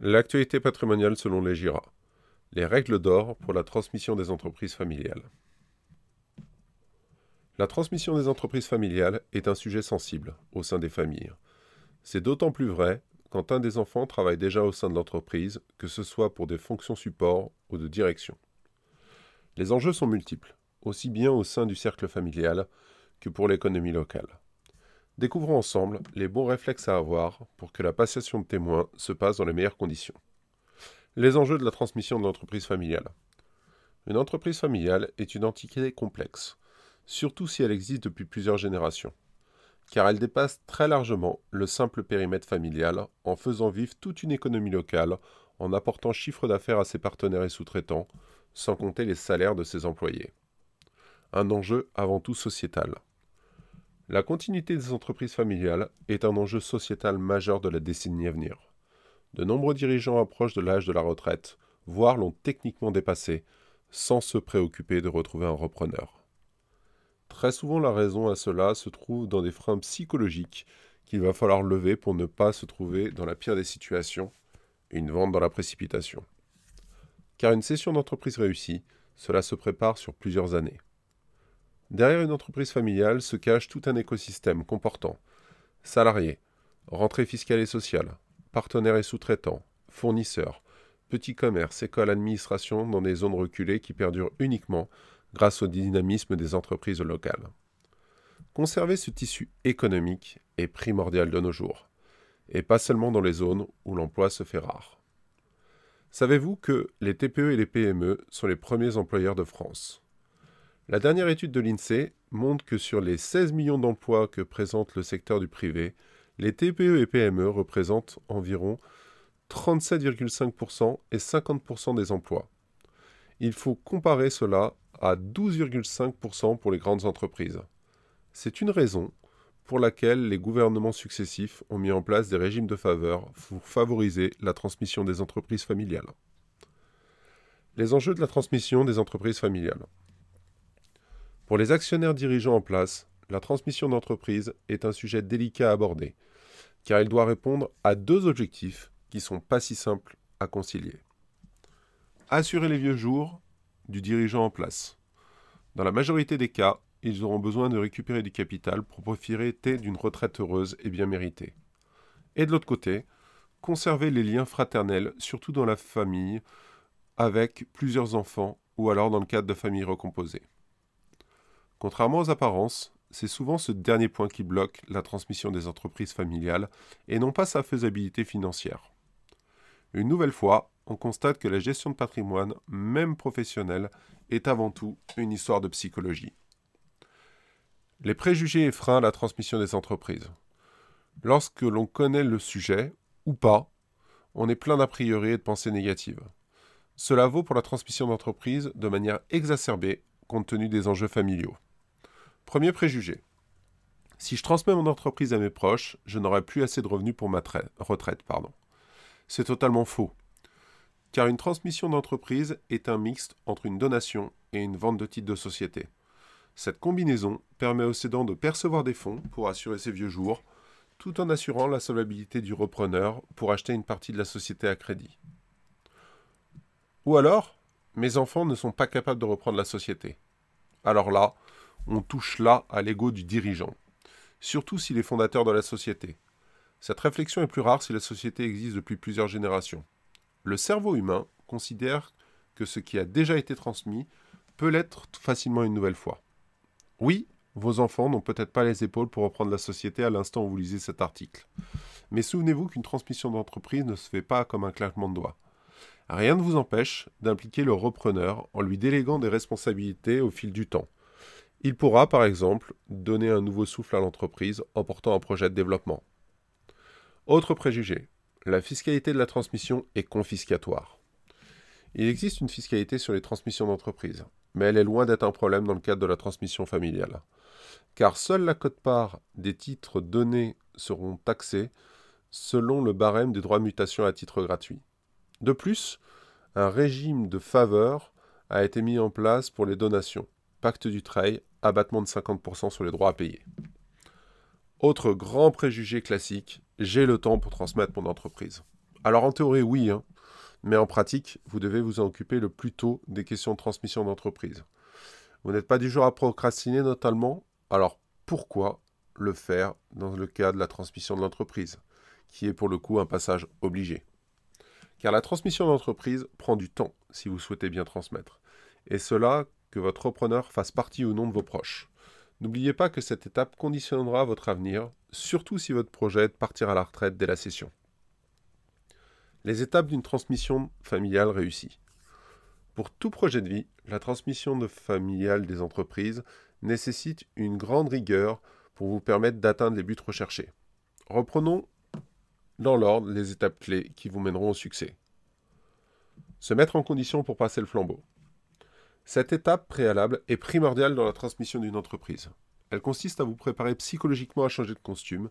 L'actualité patrimoniale selon les GIRA. Les règles d'or pour la transmission des entreprises familiales. La transmission des entreprises familiales est un sujet sensible au sein des familles. C'est d'autant plus vrai quand un des enfants travaille déjà au sein de l'entreprise, que ce soit pour des fonctions support ou de direction. Les enjeux sont multiples, aussi bien au sein du cercle familial que pour l'économie locale. Découvrons ensemble les bons réflexes à avoir pour que la passation de témoins se passe dans les meilleures conditions. Les enjeux de la transmission de l'entreprise familiale. Une entreprise familiale est une entité complexe, surtout si elle existe depuis plusieurs générations, car elle dépasse très largement le simple périmètre familial en faisant vivre toute une économie locale, en apportant chiffre d'affaires à ses partenaires et sous-traitants, sans compter les salaires de ses employés. Un enjeu avant tout sociétal. La continuité des entreprises familiales est un enjeu sociétal majeur de la décennie à venir. De nombreux dirigeants approchent de l'âge de la retraite, voire l'ont techniquement dépassé, sans se préoccuper de retrouver un repreneur. Très souvent la raison à cela se trouve dans des freins psychologiques qu'il va falloir lever pour ne pas se trouver dans la pire des situations, une vente dans la précipitation. Car une cession d'entreprise réussie, cela se prépare sur plusieurs années. Derrière une entreprise familiale se cache tout un écosystème comportant salariés, rentrée fiscale et sociale, partenaires et sous-traitants, fournisseurs, petits commerces, écoles, administration dans des zones reculées qui perdurent uniquement grâce au dynamisme des entreprises locales. Conserver ce tissu économique est primordial de nos jours, et pas seulement dans les zones où l'emploi se fait rare. Savez-vous que les TPE et les PME sont les premiers employeurs de France? La dernière étude de l'INSEE montre que sur les 16 millions d'emplois que présente le secteur du privé, les TPE et PME représentent environ 37,5% et 50% des emplois. Il faut comparer cela à 12,5% pour les grandes entreprises. C'est une raison pour laquelle les gouvernements successifs ont mis en place des régimes de faveur pour favoriser la transmission des entreprises familiales. Les enjeux de la transmission des entreprises familiales. Pour les actionnaires dirigeants en place, la transmission d'entreprise est un sujet délicat à aborder, car il doit répondre à deux objectifs qui ne sont pas si simples à concilier. Assurer les vieux jours du dirigeant en place. Dans la majorité des cas, ils auront besoin de récupérer du capital pour profiter d'une retraite heureuse et bien méritée. Et de l'autre côté, conserver les liens fraternels, surtout dans la famille, avec plusieurs enfants ou alors dans le cadre de familles recomposées. Contrairement aux apparences, c'est souvent ce dernier point qui bloque la transmission des entreprises familiales et non pas sa faisabilité financière. Une nouvelle fois, on constate que la gestion de patrimoine, même professionnelle, est avant tout une histoire de psychologie. Les préjugés et freins à la transmission des entreprises. Lorsque l'on connaît le sujet, ou pas, on est plein d'a priori et de pensées négatives. Cela vaut pour la transmission d'entreprise de manière exacerbée compte tenu des enjeux familiaux. Premier préjugé. Si je transmets mon entreprise à mes proches, je n'aurai plus assez de revenus pour ma retraite. C'est totalement faux. Car une transmission d'entreprise est un mixte entre une donation et une vente de titres de société. Cette combinaison permet au cédant de percevoir des fonds pour assurer ses vieux jours, tout en assurant la solvabilité du repreneur pour acheter une partie de la société à crédit. Ou alors, mes enfants ne sont pas capables de reprendre la société. Alors là, on touche là à l'ego du dirigeant, surtout s'il est fondateur de la société. Cette réflexion est plus rare si la société existe depuis plusieurs générations. Le cerveau humain considère que ce qui a déjà été transmis peut l'être facilement une nouvelle fois. Oui, vos enfants n'ont peut-être pas les épaules pour reprendre la société à l'instant où vous lisez cet article. Mais souvenez-vous qu'une transmission d'entreprise ne se fait pas comme un claquement de doigts. Rien ne vous empêche d'impliquer le repreneur en lui déléguant des responsabilités au fil du temps. Il pourra, par exemple, donner un nouveau souffle à l'entreprise en portant un projet de développement. Autre préjugé, la fiscalité de la transmission est confiscatoire. Il existe une fiscalité sur les transmissions d'entreprise, mais elle est loin d'être un problème dans le cadre de la transmission familiale. Car seule la cote-part des titres donnés seront taxés selon le barème des droits de mutation à titre gratuit. De plus, un régime de faveur a été mis en place pour les donations, pacte du trail abattement de 50% sur les droits à payer. Autre grand préjugé classique, j'ai le temps pour transmettre mon entreprise. Alors en théorie, oui, hein. mais en pratique, vous devez vous en occuper le plus tôt des questions de transmission d'entreprise. Vous n'êtes pas du genre à procrastiner notamment, alors pourquoi le faire dans le cas de la transmission de l'entreprise, qui est pour le coup un passage obligé? Car la transmission d'entreprise prend du temps si vous souhaitez bien transmettre, et cela que votre repreneur fasse partie ou non de vos proches. N'oubliez pas que cette étape conditionnera votre avenir, surtout si votre projet est partir à la retraite dès la session. Les étapes d'une transmission familiale réussie. Pour tout projet de vie, la transmission familiale des entreprises nécessite une grande rigueur pour vous permettre d'atteindre les buts recherchés. Reprenons dans l'ordre les étapes clés qui vous mèneront au succès. Se mettre en condition pour passer le flambeau. Cette étape préalable est primordiale dans la transmission d'une entreprise. Elle consiste à vous préparer psychologiquement à changer de costume.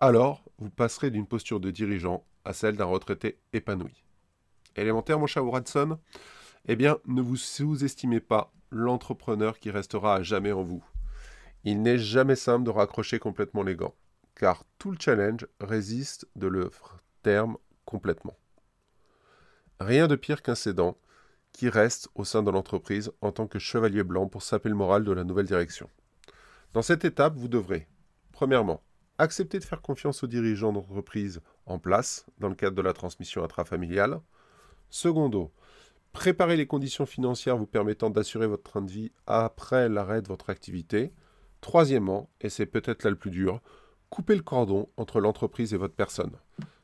Alors, vous passerez d'une posture de dirigeant à celle d'un retraité épanoui. Élémentaire, mon cher Watson Eh bien, ne vous sous-estimez pas l'entrepreneur qui restera à jamais en vous. Il n'est jamais simple de raccrocher complètement les gants, car tout le challenge résiste de le terme complètement. Rien de pire qu'un cédant qui reste au sein de l'entreprise en tant que chevalier blanc pour saper le moral de la nouvelle direction. Dans cette étape, vous devrez, premièrement, accepter de faire confiance aux dirigeants d'entreprise en place dans le cadre de la transmission intrafamiliale. Secondo, préparer les conditions financières vous permettant d'assurer votre train de vie après l'arrêt de votre activité. Troisièmement, et c'est peut-être là le plus dur, couper le cordon entre l'entreprise et votre personne.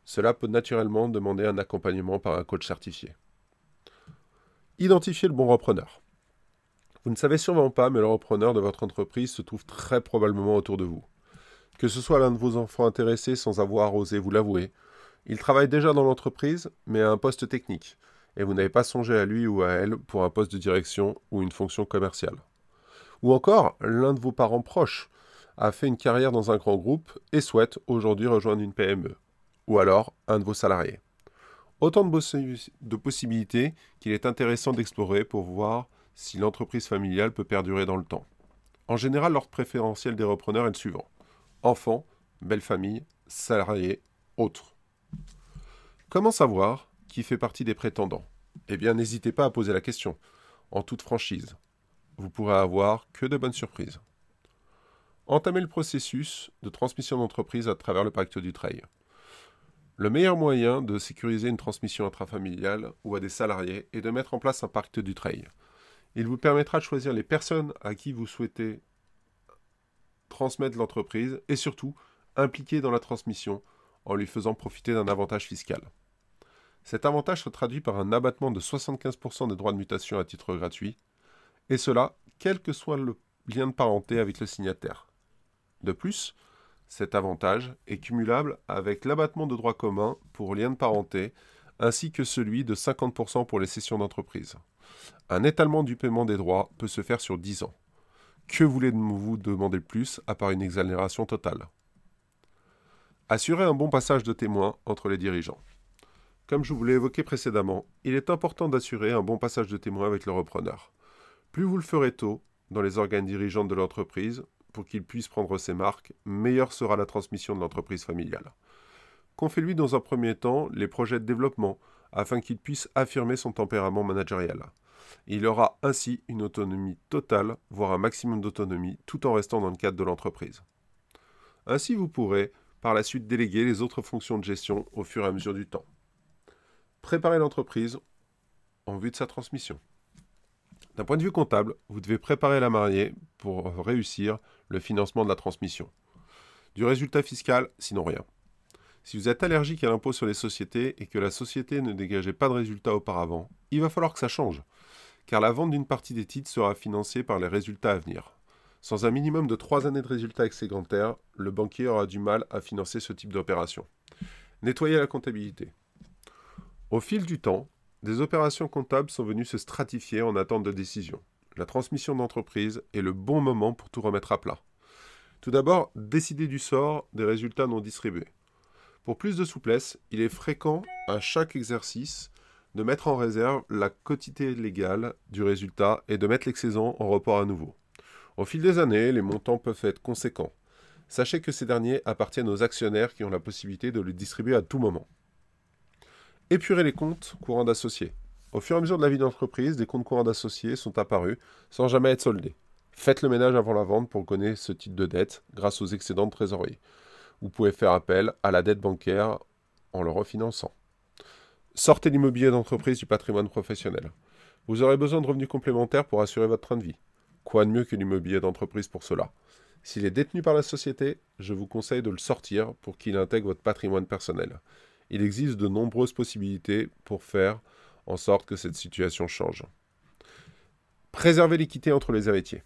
Cela peut naturellement demander un accompagnement par un coach certifié. Identifiez le bon repreneur. Vous ne savez sûrement pas, mais le repreneur de votre entreprise se trouve très probablement autour de vous. Que ce soit l'un de vos enfants intéressés sans avoir osé vous l'avouer, il travaille déjà dans l'entreprise, mais à un poste technique, et vous n'avez pas songé à lui ou à elle pour un poste de direction ou une fonction commerciale. Ou encore, l'un de vos parents proches a fait une carrière dans un grand groupe et souhaite aujourd'hui rejoindre une PME. Ou alors, un de vos salariés. Autant de, possibilités qu'il est intéressant d'explorer pour voir si l'entreprise familiale peut perdurer dans le temps. En général, l'ordre préférentiel des repreneurs est le suivant. Enfants, belle famille, salariés, autres. Comment savoir qui fait partie des prétendants? Eh bien, n'hésitez pas à poser la question, en toute franchise. Vous pourrez avoir que de bonnes surprises. Entamez le processus de transmission d'entreprise à travers le pacte du trail. Le meilleur moyen de sécuriser une transmission intrafamiliale ou à des salariés est de mettre en place un pacte du trail. Il vous permettra de choisir les personnes à qui vous souhaitez transmettre l'entreprise et surtout impliquer dans la transmission en lui faisant profiter d'un avantage fiscal. Cet avantage se traduit par un abattement de 75% des droits de mutation à titre gratuit, et cela quel que soit le lien de parenté avec le signataire. De plus, cet avantage est cumulable avec l'abattement de droits communs pour lien de parenté, ainsi que celui de 50% pour les cessions d'entreprise. Un étalement du paiement des droits peut se faire sur 10 ans. Que voulez-vous demander de plus à part une exonération totale? Assurer un bon passage de témoins entre les dirigeants. Comme je vous l'ai évoqué précédemment, il est important d'assurer un bon passage de témoins avec le repreneur. Plus vous le ferez tôt, dans les organes dirigeants de l'entreprise, pour qu'il puisse prendre ses marques, meilleure sera la transmission de l'entreprise familiale. Confiez-lui dans un premier temps les projets de développement afin qu'il puisse affirmer son tempérament managérial. Il aura ainsi une autonomie totale, voire un maximum d'autonomie, tout en restant dans le cadre de l'entreprise. Ainsi, vous pourrez par la suite déléguer les autres fonctions de gestion au fur et à mesure du temps. Préparez l'entreprise en vue de sa transmission. D'un point de vue comptable, vous devez préparer la mariée pour réussir le financement de la transmission. Du résultat fiscal, sinon rien. Si vous êtes allergique à l'impôt sur les sociétés et que la société ne dégageait pas de résultat auparavant, il va falloir que ça change, car la vente d'une partie des titres sera financée par les résultats à venir. Sans un minimum de 3 années de résultats excédentaires, le banquier aura du mal à financer ce type d'opération. Nettoyez la comptabilité. Au fil du temps, des opérations comptables sont venues se stratifier en attente de décision. La transmission d'entreprise est le bon moment pour tout remettre à plat. Tout d'abord, décider du sort des résultats non distribués. Pour plus de souplesse, il est fréquent à chaque exercice de mettre en réserve la quotité légale du résultat et de mettre l'excédent en report à nouveau. Au fil des années, les montants peuvent être conséquents. Sachez que ces derniers appartiennent aux actionnaires qui ont la possibilité de le distribuer à tout moment. Épurer les comptes courants d'associés. Au fur et à mesure de la vie d'entreprise, des comptes courants d'associés sont apparus sans jamais être soldés. Faites le ménage avant la vente pour connaître ce type de dette grâce aux excédents de trésorerie. Vous pouvez faire appel à la dette bancaire en le refinançant. Sortez l'immobilier d'entreprise du patrimoine professionnel. Vous aurez besoin de revenus complémentaires pour assurer votre train de vie. Quoi de mieux que l'immobilier d'entreprise pour cela? S'il est détenu par la société, je vous conseille de le sortir pour qu'il intègre votre patrimoine personnel. Il existe de nombreuses possibilités pour faire en sorte que cette situation change. Préserver l'équité entre les héritiers.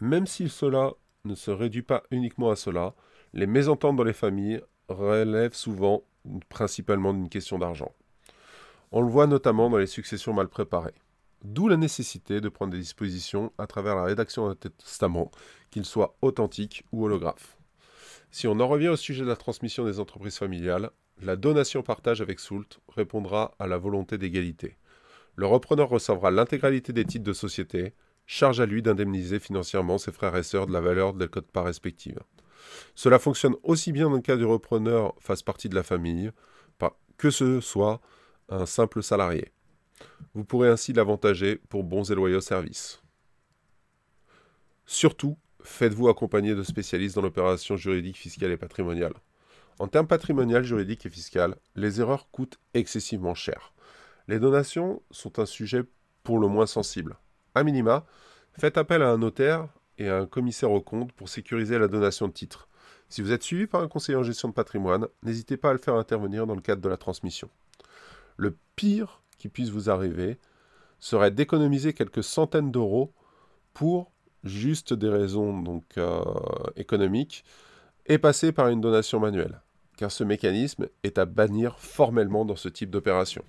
Même si cela ne se réduit pas uniquement à cela, les mésententes dans les familles relèvent souvent principalement d'une question d'argent. On le voit notamment dans les successions mal préparées. D'où la nécessité de prendre des dispositions à travers la rédaction d'un testament, qu'il soit authentique ou holographe. Si on en revient au sujet de la transmission des entreprises familiales, la donation-partage avec Soult répondra à la volonté d'égalité. Le repreneur recevra l'intégralité des titres de société, charge à lui d'indemniser financièrement ses frères et sœurs de la valeur de la cote-part respective. Cela fonctionne aussi bien dans le cas du repreneur fasse partie de la famille, que ce soit un simple salarié. Vous pourrez ainsi l'avantager pour bons et loyaux services. Surtout, faites-vous accompagner de spécialistes dans l'opération juridique, fiscale et patrimoniale. En termes patrimonial, juridique et fiscal, les erreurs coûtent excessivement cher. Les donations sont un sujet pour le moins sensible. A minima, faites appel à un notaire et à un commissaire au compte pour sécuriser la donation de titres. Si vous êtes suivi par un conseiller en gestion de patrimoine, n'hésitez pas à le faire intervenir dans le cadre de la transmission. Le pire qui puisse vous arriver serait d'économiser quelques centaines d'euros pour juste des raisons donc euh, économiques et passer par une donation manuelle, car ce mécanisme est à bannir formellement dans ce type d'opération.